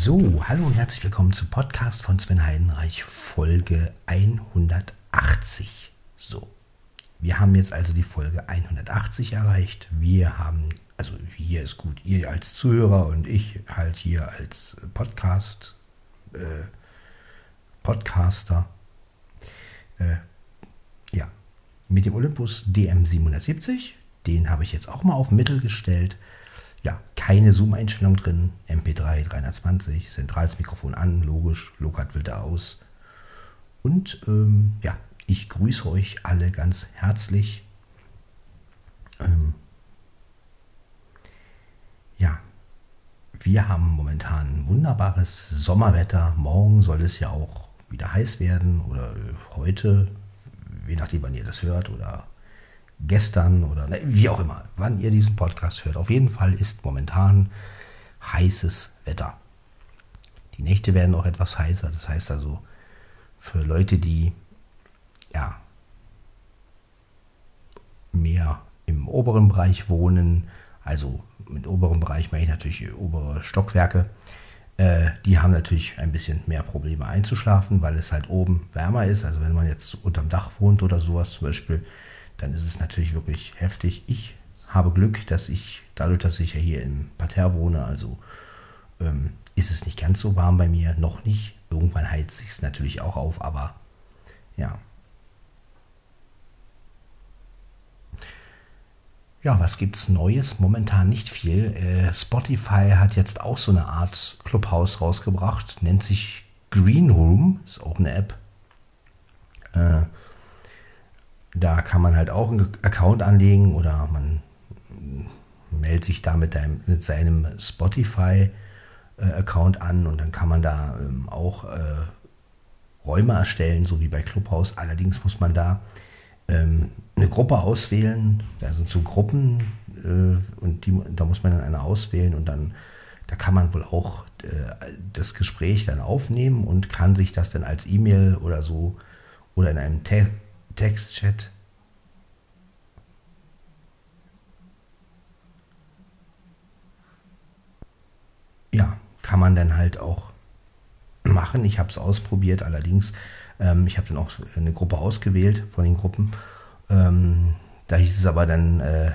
So, hallo und herzlich willkommen zum Podcast von Sven Heidenreich, Folge 180. So, wir haben jetzt also die Folge 180 erreicht. Wir haben, also wir ist gut, ihr als Zuhörer und ich halt hier als Podcast, äh, Podcaster. Äh, ja, mit dem Olympus DM770. Den habe ich jetzt auch mal auf Mittel gestellt. Ja, keine Zoom-Einstellung drin. MP3 320, zentrales Mikrofon an, logisch, Lokat will da aus. Und ähm, ja, ich grüße euch alle ganz herzlich. Ähm, ja, wir haben momentan wunderbares Sommerwetter. Morgen soll es ja auch wieder heiß werden oder heute, je nachdem, wann ihr das hört oder gestern oder ne, wie auch immer, wann ihr diesen Podcast hört. Auf jeden Fall ist momentan heißes Wetter. Die Nächte werden auch etwas heißer. Das heißt also, für Leute, die ja mehr im oberen Bereich wohnen, also mit oberem Bereich meine ich natürlich obere Stockwerke, äh, die haben natürlich ein bisschen mehr Probleme einzuschlafen, weil es halt oben wärmer ist. Also wenn man jetzt unterm Dach wohnt oder sowas zum Beispiel, dann ist es natürlich wirklich heftig. Ich habe Glück, dass ich, dadurch, dass ich ja hier im Parterre wohne, also ähm, ist es nicht ganz so warm bei mir, noch nicht. Irgendwann heizt sich es natürlich auch auf, aber ja. Ja, was gibt's Neues? Momentan nicht viel. Äh, Spotify hat jetzt auch so eine Art Clubhouse rausgebracht, nennt sich Green Room, ist auch eine App. Äh, da kann man halt auch einen Account anlegen oder man meldet sich da mit, deinem, mit seinem Spotify-Account äh, an und dann kann man da ähm, auch äh, Räume erstellen, so wie bei Clubhouse. Allerdings muss man da ähm, eine Gruppe auswählen. Da sind so Gruppen äh, und die, da muss man dann eine auswählen und dann da kann man wohl auch äh, das Gespräch dann aufnehmen und kann sich das dann als E-Mail oder so oder in einem Te Textchat. Ja, kann man dann halt auch machen. Ich habe es ausprobiert, allerdings, ähm, ich habe dann auch eine Gruppe ausgewählt von den Gruppen. Ähm, da hieß es aber dann äh,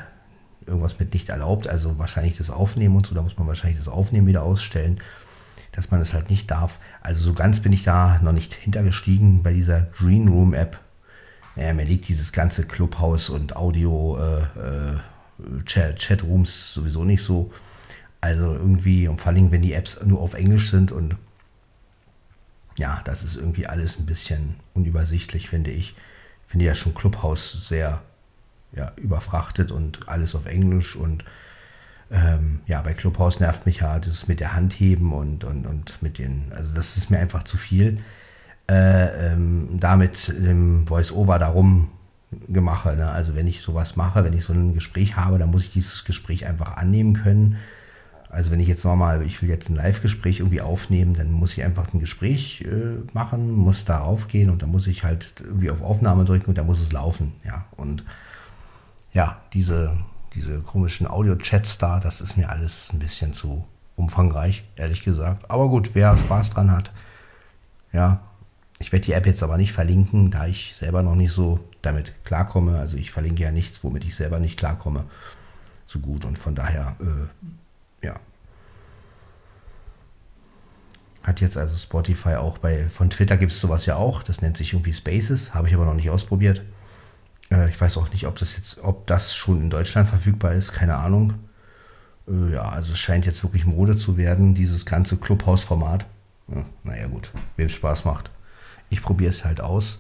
irgendwas mit nicht erlaubt, also wahrscheinlich das Aufnehmen und so, da muss man wahrscheinlich das Aufnehmen wieder ausstellen, dass man es halt nicht darf. Also so ganz bin ich da noch nicht hintergestiegen bei dieser Green Room App naja, mir liegt dieses ganze Clubhouse und Audio, äh, äh, Chat, Chatrooms sowieso nicht so. Also irgendwie, und vor allem, wenn die Apps nur auf Englisch sind und ja, das ist irgendwie alles ein bisschen unübersichtlich, finde ich. Finde ja schon Clubhouse sehr ja, überfrachtet und alles auf Englisch und ähm, ja, bei Clubhouse nervt mich ja das mit der Handheben und, und, und mit den, also das ist mir einfach zu viel äh, ähm, damit im Voice-Over darum gemache. Ne? Also wenn ich sowas mache, wenn ich so ein Gespräch habe, dann muss ich dieses Gespräch einfach annehmen können. Also wenn ich jetzt nochmal, ich will jetzt ein Live-Gespräch irgendwie aufnehmen, dann muss ich einfach ein Gespräch äh, machen, muss da aufgehen und dann muss ich halt irgendwie auf Aufnahme drücken und dann muss es laufen. Ja, und ja, diese, diese komischen Audio-Chats da, das ist mir alles ein bisschen zu umfangreich, ehrlich gesagt. Aber gut, wer Spaß dran hat, ja, ich werde die App jetzt aber nicht verlinken, da ich selber noch nicht so damit klarkomme. Also ich verlinke ja nichts, womit ich selber nicht klarkomme, so gut. Und von daher, äh, ja. Hat jetzt also Spotify auch bei, von Twitter gibt es sowas ja auch, das nennt sich irgendwie Spaces, habe ich aber noch nicht ausprobiert. Äh, ich weiß auch nicht, ob das jetzt, ob das schon in Deutschland verfügbar ist, keine Ahnung. Äh, ja, also es scheint jetzt wirklich Mode zu werden, dieses ganze Clubhouse-Format. Ja, naja, gut, wem Spaß macht ich probiere es halt aus.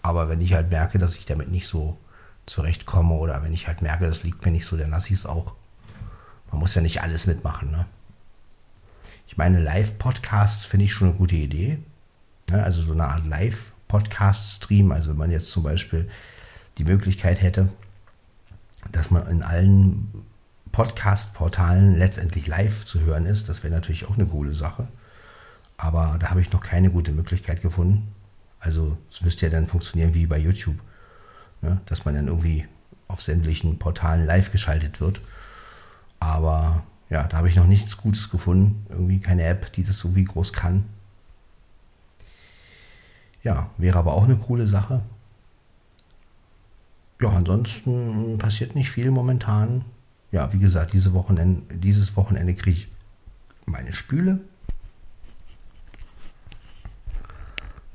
Aber wenn ich halt merke, dass ich damit nicht so zurechtkomme oder wenn ich halt merke, das liegt mir nicht so, dann lasse ich es auch. Man muss ja nicht alles mitmachen. Ne? Ich meine, Live-Podcasts finde ich schon eine gute Idee. Ne? Also so eine Art Live-Podcast-Stream. Also wenn man jetzt zum Beispiel die Möglichkeit hätte, dass man in allen Podcast-Portalen letztendlich live zu hören ist, das wäre natürlich auch eine coole Sache. Aber da habe ich noch keine gute Möglichkeit gefunden. Also es müsste ja dann funktionieren wie bei YouTube, ne? dass man dann irgendwie auf sämtlichen Portalen live geschaltet wird. Aber ja, da habe ich noch nichts Gutes gefunden. Irgendwie keine App, die das so wie groß kann. Ja, wäre aber auch eine coole Sache. Ja, ansonsten passiert nicht viel momentan. Ja, wie gesagt, diese Wochenende, dieses Wochenende kriege ich meine Spüle.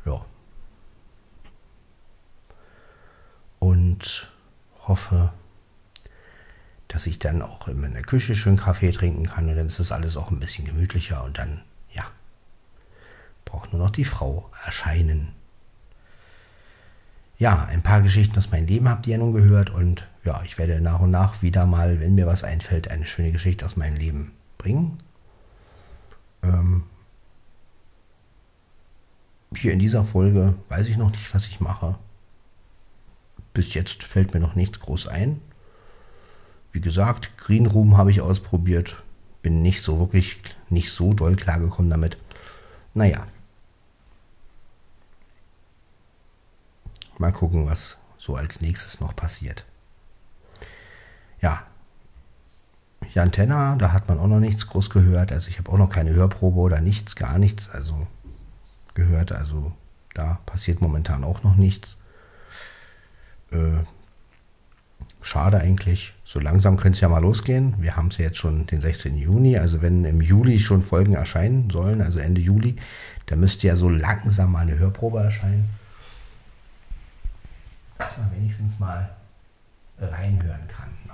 Ja. Und hoffe, dass ich dann auch in der Küche schön Kaffee trinken kann und dann ist das alles auch ein bisschen gemütlicher und dann, ja, braucht nur noch die Frau erscheinen. Ja, ein paar Geschichten aus meinem Leben habt ihr ja nun gehört und ja, ich werde nach und nach wieder mal, wenn mir was einfällt, eine schöne Geschichte aus meinem Leben bringen. Ähm, hier in dieser Folge weiß ich noch nicht, was ich mache. Bis jetzt fällt mir noch nichts groß ein. Wie gesagt, Green Room habe ich ausprobiert. Bin nicht so wirklich, nicht so doll klargekommen damit. Naja. Mal gucken, was so als nächstes noch passiert. Ja. Jan Tenner, da hat man auch noch nichts groß gehört. Also ich habe auch noch keine Hörprobe oder nichts, gar nichts. Also gehört. Also da passiert momentan auch noch nichts. Äh, schade eigentlich. So langsam könnte es ja mal losgehen. Wir haben es ja jetzt schon den 16. Juni. Also wenn im Juli schon Folgen erscheinen sollen, also Ende Juli, dann müsste ja so langsam mal eine Hörprobe erscheinen. Dass man wenigstens mal reinhören kann. Ne?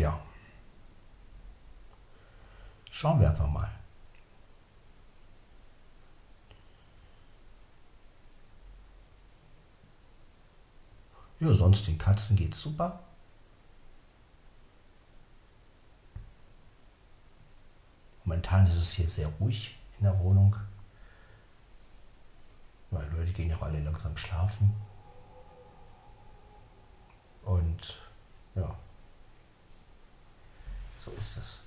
Ja. Schauen wir einfach mal. Ja, sonst den Katzen geht's super. Momentan ist es hier sehr ruhig in der Wohnung. Weil Leute gehen ja auch alle langsam schlafen. Und ja, so ist es.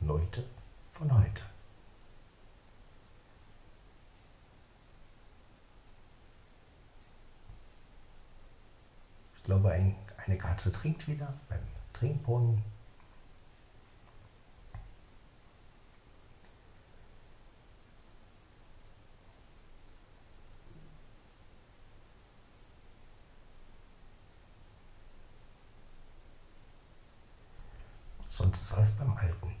Leute von heute. Ich glaube, ein, eine Katze trinkt wieder beim Trinkbrunnen. Sonst ist alles beim Alten.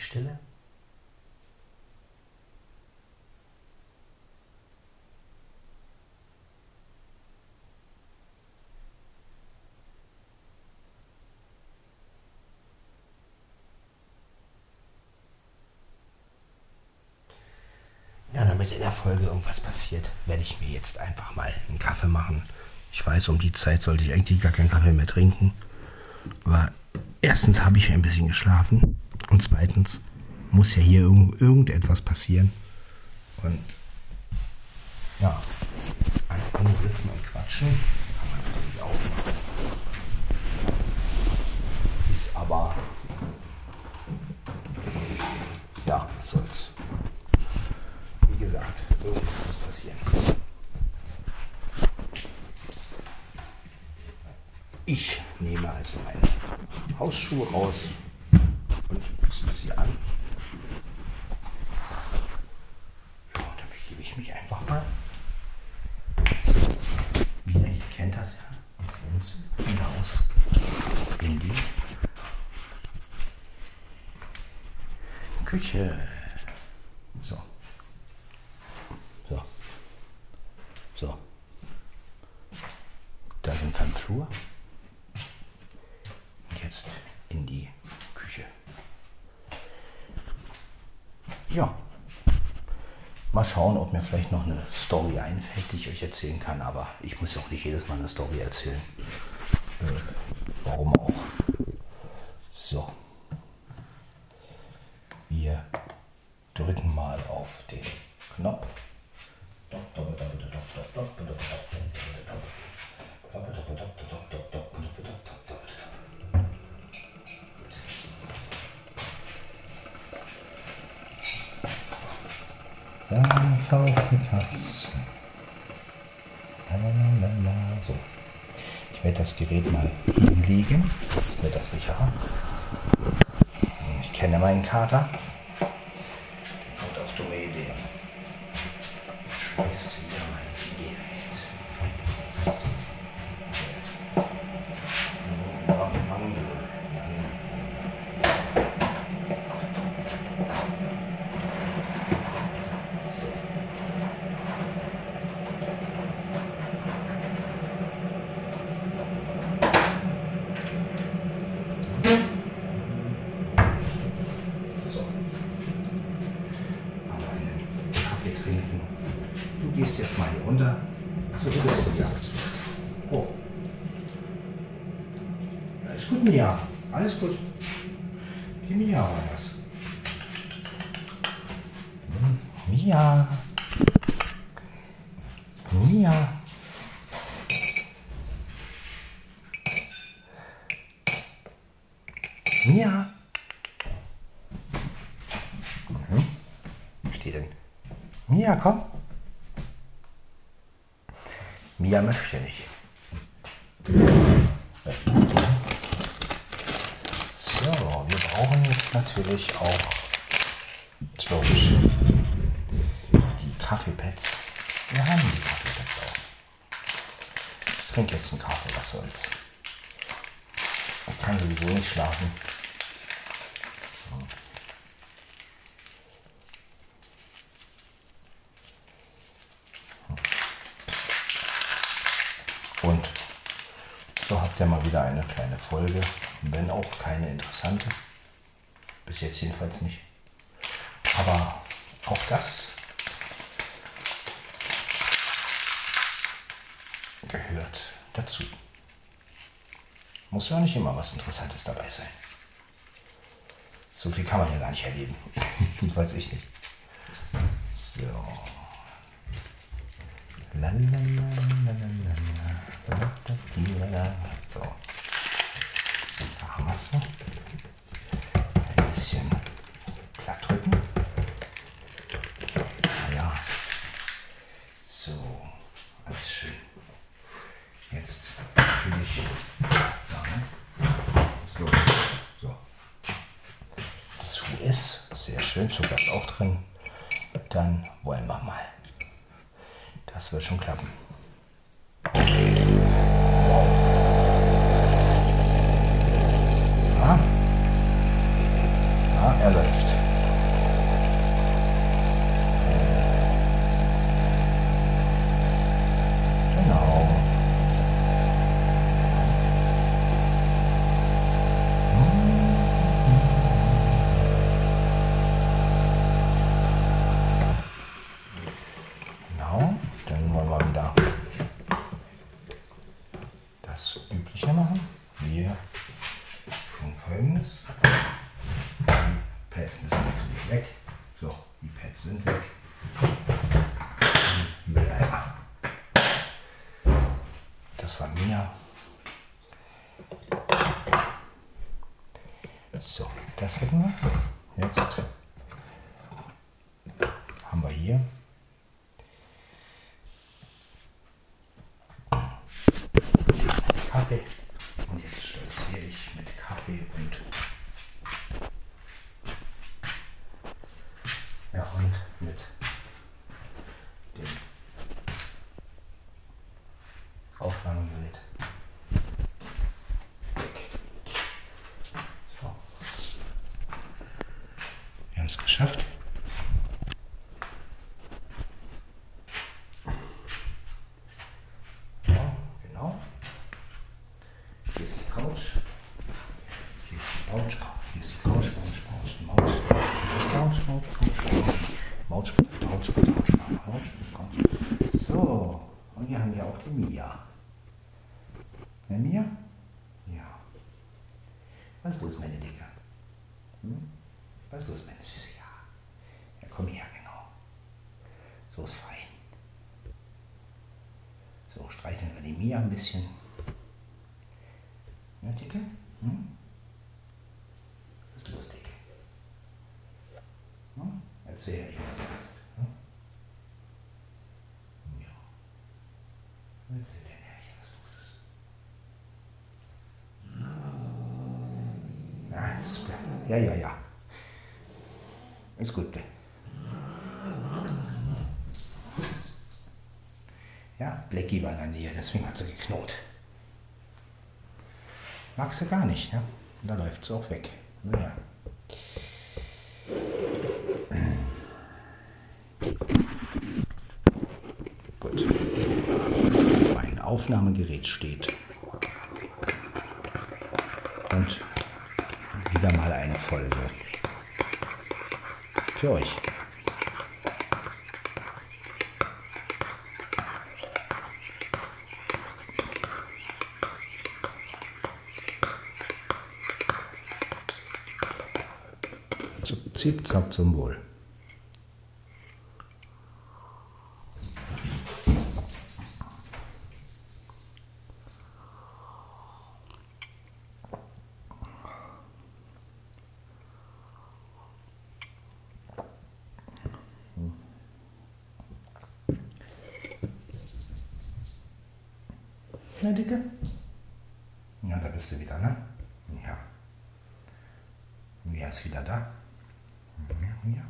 die Stille? Ja, damit in der Folge irgendwas passiert, werde ich mir jetzt einfach mal einen Kaffee machen. Ich weiß, um die Zeit sollte ich eigentlich gar keinen Kaffee mehr trinken. Aber erstens habe ich ein bisschen geschlafen. Und zweitens muss ja hier irgend, irgendetwas passieren. Und ja, einfach nur sitzen und quatschen kann man natürlich auch machen. Ist aber, ja, was soll's. Wie gesagt, irgendwas muss passieren. Ich nehme also meine Hausschuhe raus und ziehe sie an. Ja, dann begebe ich mich einfach mal. Wieder, ihr kennt das ja. Jetzt nimmst du wieder aus in die Küche. So. So. So. Da sind wir im Flur. Und jetzt in die Küche. Ja. Mal schauen, ob mir vielleicht noch eine Story einfällt, die ich euch erzählen kann. Aber ich muss ja auch nicht jedes Mal eine Story erzählen. Äh, warum auch? So. Wir drücken mal auf den das Gerät mal hinlegen. Jetzt wird das sicherer. Ich kenne meinen Kater. Der kommt auf dumme Ideen. Schmeißt wieder mein Gerät. So. So. Mal einen Kaffee trinken. Du gehst jetzt mal hier runter zur Touristenjagd. Oh. Alles gut, Mia. Alles gut. Die Mia war das. Hm, Mia. Mia. Mia. Mhm. Was steht denn? Mia, komm. Mia möchte. So, wir brauchen jetzt natürlich auch logisch die Kaffeepads. Wir haben die Kaffeepads auch. Ich trinke jetzt einen Kaffee, was soll's. Ich kann sowieso nicht schlafen. Und ihr mal wieder eine kleine Folge, wenn auch keine interessante. Bis jetzt jedenfalls nicht. Aber auch das gehört dazu. Muss ja nicht immer was Interessantes dabei sein. So viel kann man ja gar nicht erleben. Jedenfalls ich nicht. So. Lalalala. So. Da haben wir es. Ein bisschen platt drücken. Ja. So. Alles schön. Jetzt natürlich. So. Zu ist. Sehr schön. Zucker ist auch drin. Dann wollen wir mal. Das wird schon klappen. Ellen. Das hätten wir. Jetzt haben wir hier Was ist los, meine Dicke? Hm? Was ist los, meine Süße? Ja. Ja, komm her, genau. So ist fein. So, streicheln wir die Mia ein bisschen. Ja, Dicke? Hm? Was ist los, Dicke? Hm? Erzähl ihm, was du hast. Hm? Ja, ja, ja. Ist gut. Ja, Blackie war in der Nähe, deswegen hat sie geknurrt. Mag sie gar nicht, ne? Da läuft sie auch weg. Naja. Gut. Mein Aufnahmegerät steht. Und wieder mal eine Folge. Für euch. Zip, zap zum Wohl. Na, Dicke? Ja, da bist du wieder, ne? Ja. Wer ist wieder da? Ja, ja.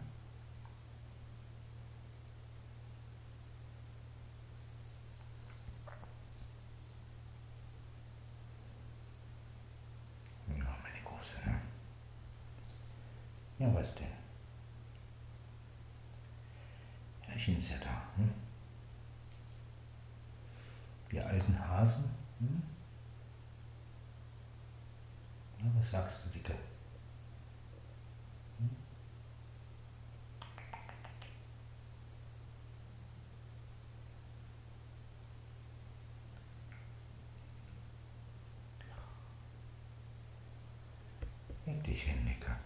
Ja, meine Große, ne? Ja, was denn? Herrchen ist ja da, hm? Wir alten Hasen, hm? Na, was sagst du, Dicke? Leg dich hin, Nicke.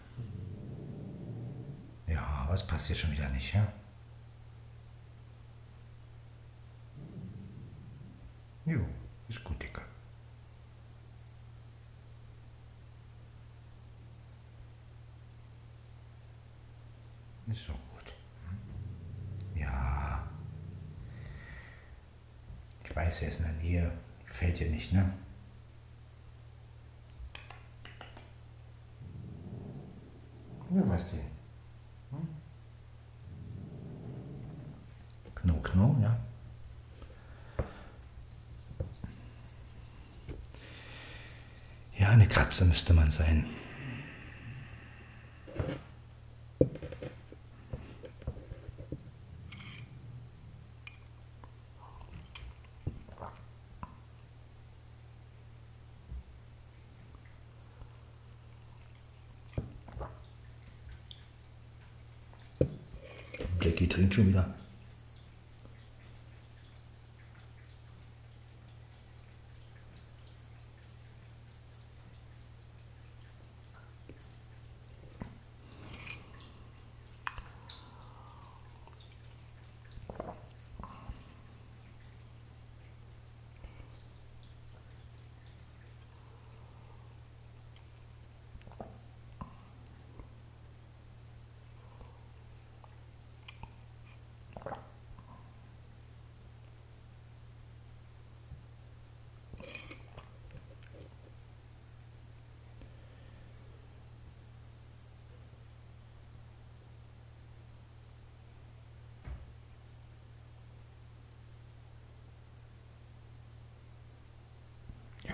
Was passiert schon wieder nicht, ja? Jo, ist gut, Dicke. Ist doch gut. Hm? Ja. Ich weiß, er ist in der Nähe. Gefällt dir nicht, ne? Ja, was denn? Kno, Kno, ja. Ja, eine Katze müsste man sein. Blackie trinkt schon wieder.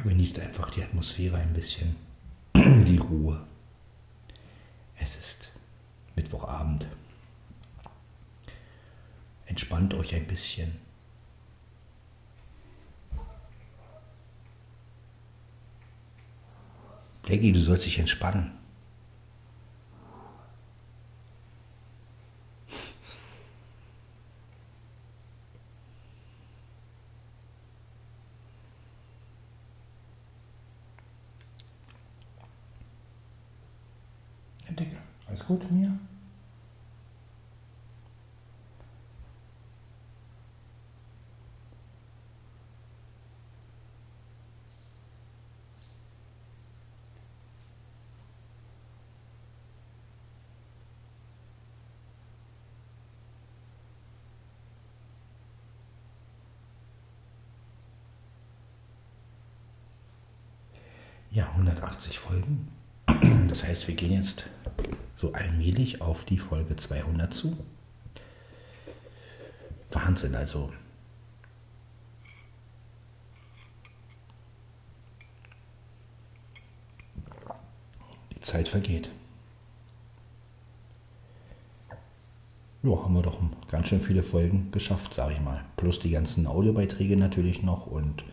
Genießt einfach die Atmosphäre ein bisschen, die Ruhe. Es ist Mittwochabend. Entspannt euch ein bisschen. Blackie, du sollst dich entspannen. Ja, Digga, gut mir? Ja, 180 Folgen. Das heißt, wir gehen jetzt so allmählich auf die Folge 200 zu. Wahnsinn, also. Die Zeit vergeht. Ja, haben wir doch ganz schön viele Folgen geschafft, sage ich mal. Plus die ganzen Audiobeiträge natürlich noch und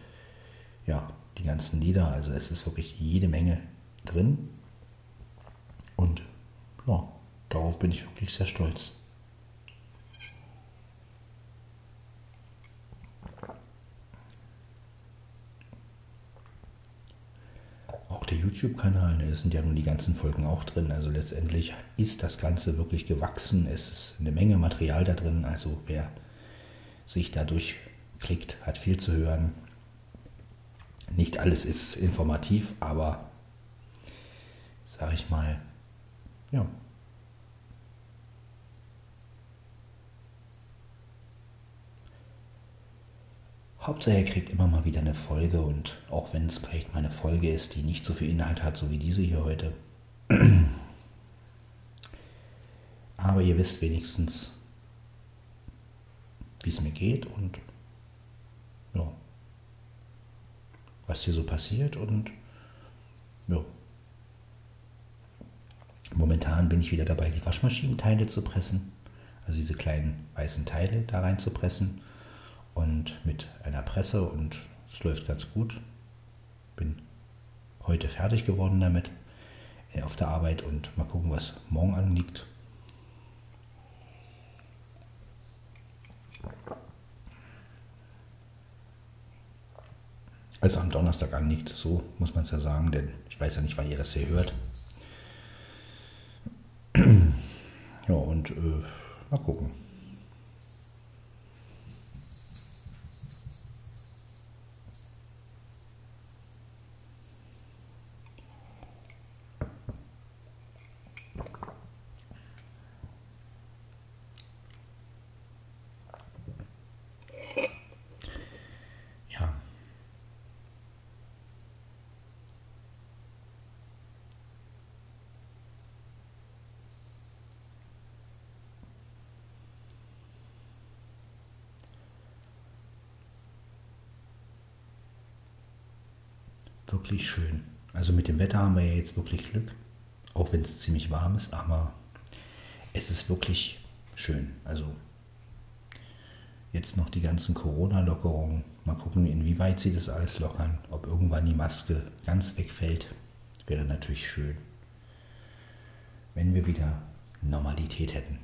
ja, die ganzen Lieder. Also es ist wirklich jede Menge drin. Und ja, darauf bin ich wirklich sehr stolz. Auch der YouTube-Kanal, ne, sind ja nun die ganzen Folgen auch drin. Also letztendlich ist das Ganze wirklich gewachsen. Es ist eine Menge Material da drin. Also wer sich da durchklickt, hat viel zu hören. Nicht alles ist informativ, aber sage ich mal, ja. Hauptsache, er kriegt immer mal wieder eine Folge und auch wenn es vielleicht mal eine Folge ist, die nicht so viel Inhalt hat, so wie diese hier heute. Aber ihr wisst wenigstens, wie es mir geht und ja, was hier so passiert und ja. Momentan bin ich wieder dabei, die Waschmaschinenteile zu pressen. Also diese kleinen weißen Teile da rein zu pressen. Und mit einer Presse und es läuft ganz gut. Bin heute fertig geworden damit äh, auf der Arbeit und mal gucken, was morgen anliegt. Also am Donnerstag anliegt, so muss man es ja sagen, denn ich weiß ja nicht, wann ihr das hier hört. Und äh, mal gucken. Ja. Wirklich schön. Also mit dem Wetter haben wir ja jetzt wirklich Glück, auch wenn es ziemlich warm ist, aber es ist wirklich schön. Also jetzt noch die ganzen Corona-Lockerungen. Mal gucken, inwieweit sie das alles lockern. Ob irgendwann die Maske ganz wegfällt, wäre natürlich schön. Wenn wir wieder Normalität hätten.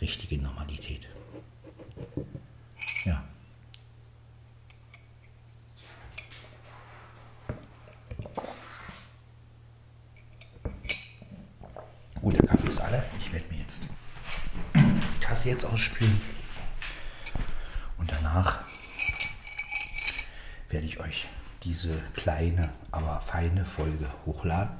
Richtige Normalität. Ja. Gut, der Kaffee ist alle. Ich werde mir jetzt Tasse jetzt ausspülen. Und danach werde ich euch diese kleine, aber feine Folge hochladen.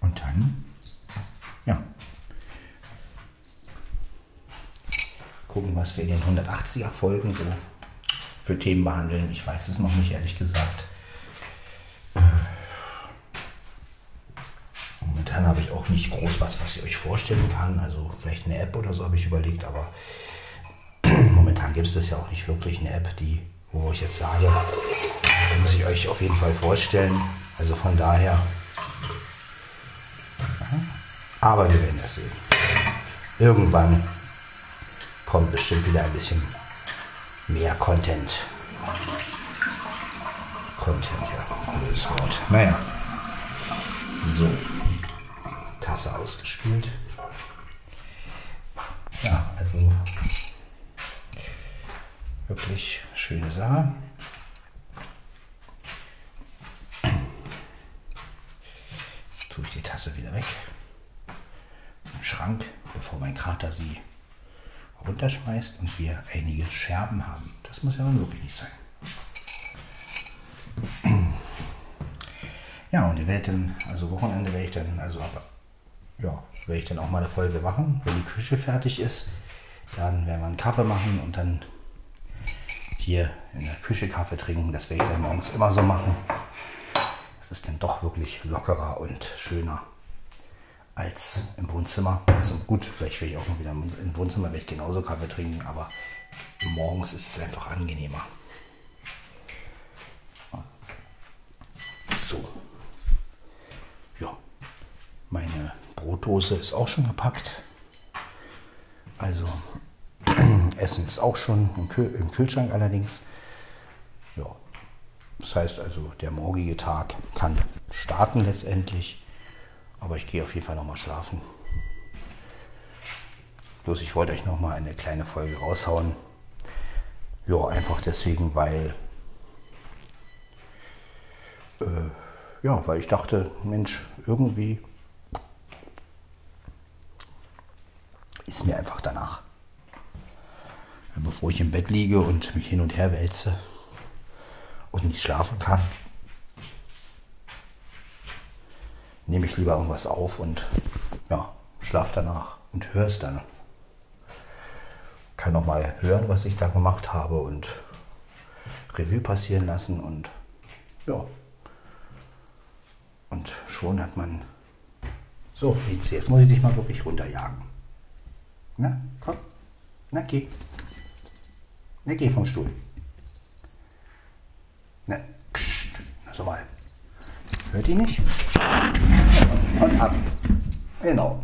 Und dann, ja, gucken, was wir in den 180er Folgen so für Themen behandeln. Ich weiß es noch nicht, ehrlich gesagt. Momentan habe ich auch nicht groß was, was ich euch vorstellen kann. Also vielleicht eine App oder so habe ich überlegt, aber momentan gibt es das ja auch nicht wirklich eine App, die, wo ich jetzt sage, muss ich euch auf jeden Fall vorstellen. Also von daher. Aber wir werden das sehen. Irgendwann kommt bestimmt wieder ein bisschen mehr Content. Content, ja, blödes Wort. Naja. So. Tasse ausgespült. Ja, also wirklich schöne Sache. Jetzt tue ich die Tasse wieder weg. Im Schrank, bevor mein Krater sie runterschmeißt und wir einige Scherben haben. Das muss ja nun wirklich nicht sein. Ja, und ihr werdet dann, also Wochenende werde ich dann, also ab, ja, werde ich dann auch mal eine Folge machen. Wenn die Küche fertig ist, dann werden wir einen Kaffee machen und dann hier in der Küche Kaffee trinken. Das werde ich dann morgens immer so machen. Es ist dann doch wirklich lockerer und schöner als im Wohnzimmer. Also gut, vielleicht werde ich auch mal wieder im Wohnzimmer werde ich genauso Kaffee trinken, aber morgens ist es einfach angenehmer. So. Ja. Meine Brotdose ist auch schon gepackt. Also Essen ist auch schon im, Kühl im Kühlschrank allerdings. Ja. Das heißt also, der morgige Tag kann starten letztendlich. Aber ich gehe auf jeden Fall nochmal schlafen. Bloß ich wollte euch nochmal eine kleine Folge raushauen. Ja, einfach deswegen, weil äh, ja, weil ich dachte, Mensch, irgendwie ist mir einfach danach. Bevor ich im Bett liege und mich hin und her wälze und nicht schlafen kann, nehme ich lieber irgendwas auf und ja, schlaf danach und höre es dann. Kann noch mal hören, was ich da gemacht habe und Revue passieren lassen und ja. Und schon hat man. So, jetzt muss ich dich mal wirklich runterjagen. Na, komm. Na, geh. Na, geh vom Stuhl. Na, pst. Na, so mal. Hört ihr nicht? Und ab. Genau.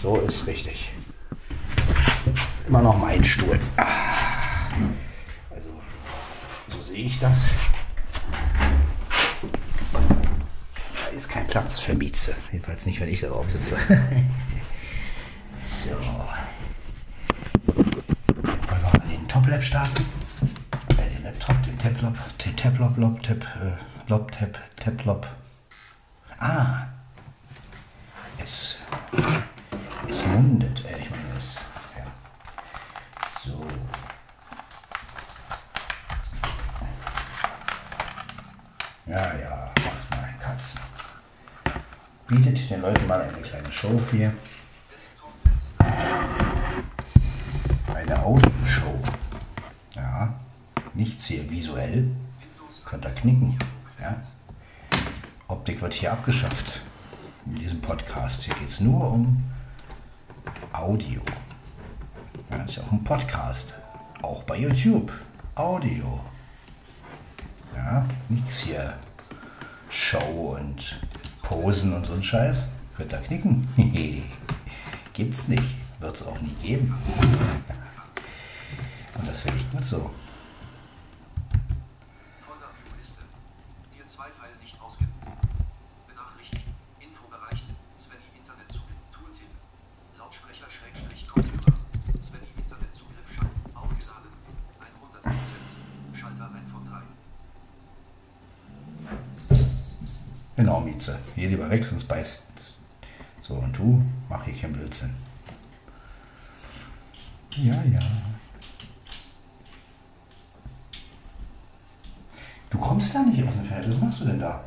So ist richtig. Ist immer noch mein Stuhl. Also, so sehe ich das. Da ist kein Platz für Mieze. Jedenfalls nicht, wenn ich da drauf sitze. So. Wollen wir mal den Top-Lab starten? Äh, den Laptop, den Tab-Lab, den Tab-Lab, Lob, Tab, äh, Lob, Tab, Tab-Lob. Ah. Es, es mundet. Äh, ich meine, es. Ja. So. Ja, ja, macht mal Katzen. Bietet den Leuten mal eine kleine Show hier. Eine Audioshow. Ja, nichts hier visuell. Könnt ihr knicken. Ja. Optik wird hier abgeschafft in diesem Podcast. Hier geht es nur um Audio. Ja, ist ja auch ein Podcast. Auch bei YouTube. Audio. Ja, nichts hier. Show und Posen und so ein Scheiß. Könnt ihr knicken? Gibt's nicht. Wird es auch nie geben. Und das finde ich gut so. Genau, Mieze. Geh lieber weg, sonst beißt. So, und du, mach hier keinen Blödsinn. Ja, ja. Du kommst da nicht aus dem Feld. Was machst du denn da?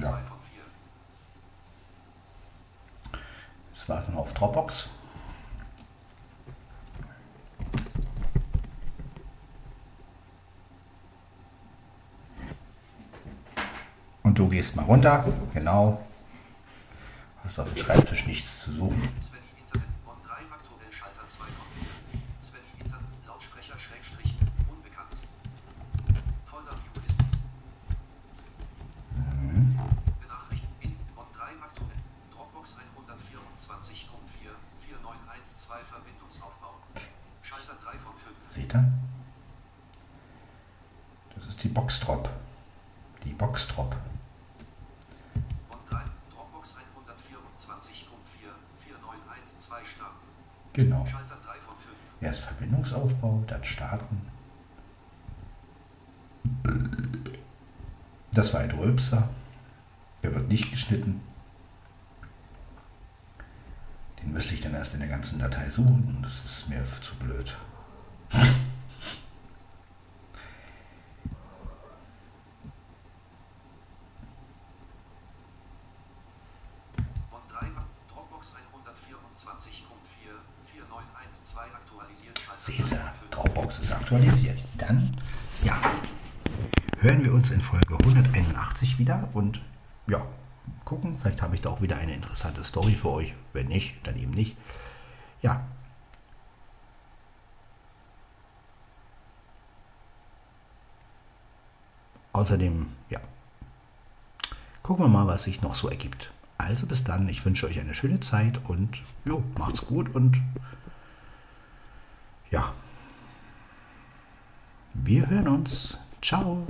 Ja. 2 von 4. Jetzt warten wir auf Dropbox. Und du gehst mal runter. Genau. Hast auf dem Schreibtisch nichts zu suchen. Das war ein Rülpser. Der wird nicht geschnitten. Den müsste ich dann erst in der ganzen Datei suchen das ist mir zu blöd. Von 3 Dropbox 124.4 4912 aktualisiert. Schalter Seht 3 ihr, von 5. Dropbox ist aktualisiert. Dann, ja, hören wir uns in Folge 181 wieder und ja, gucken. Vielleicht habe ich da auch wieder eine interessante Story für euch. Wenn nicht, dann eben nicht. Ja. Außerdem, ja, gucken wir mal, was sich noch so ergibt. Also bis dann, ich wünsche euch eine schöne Zeit und jo, macht's gut und ja, wir hören uns. Ciao.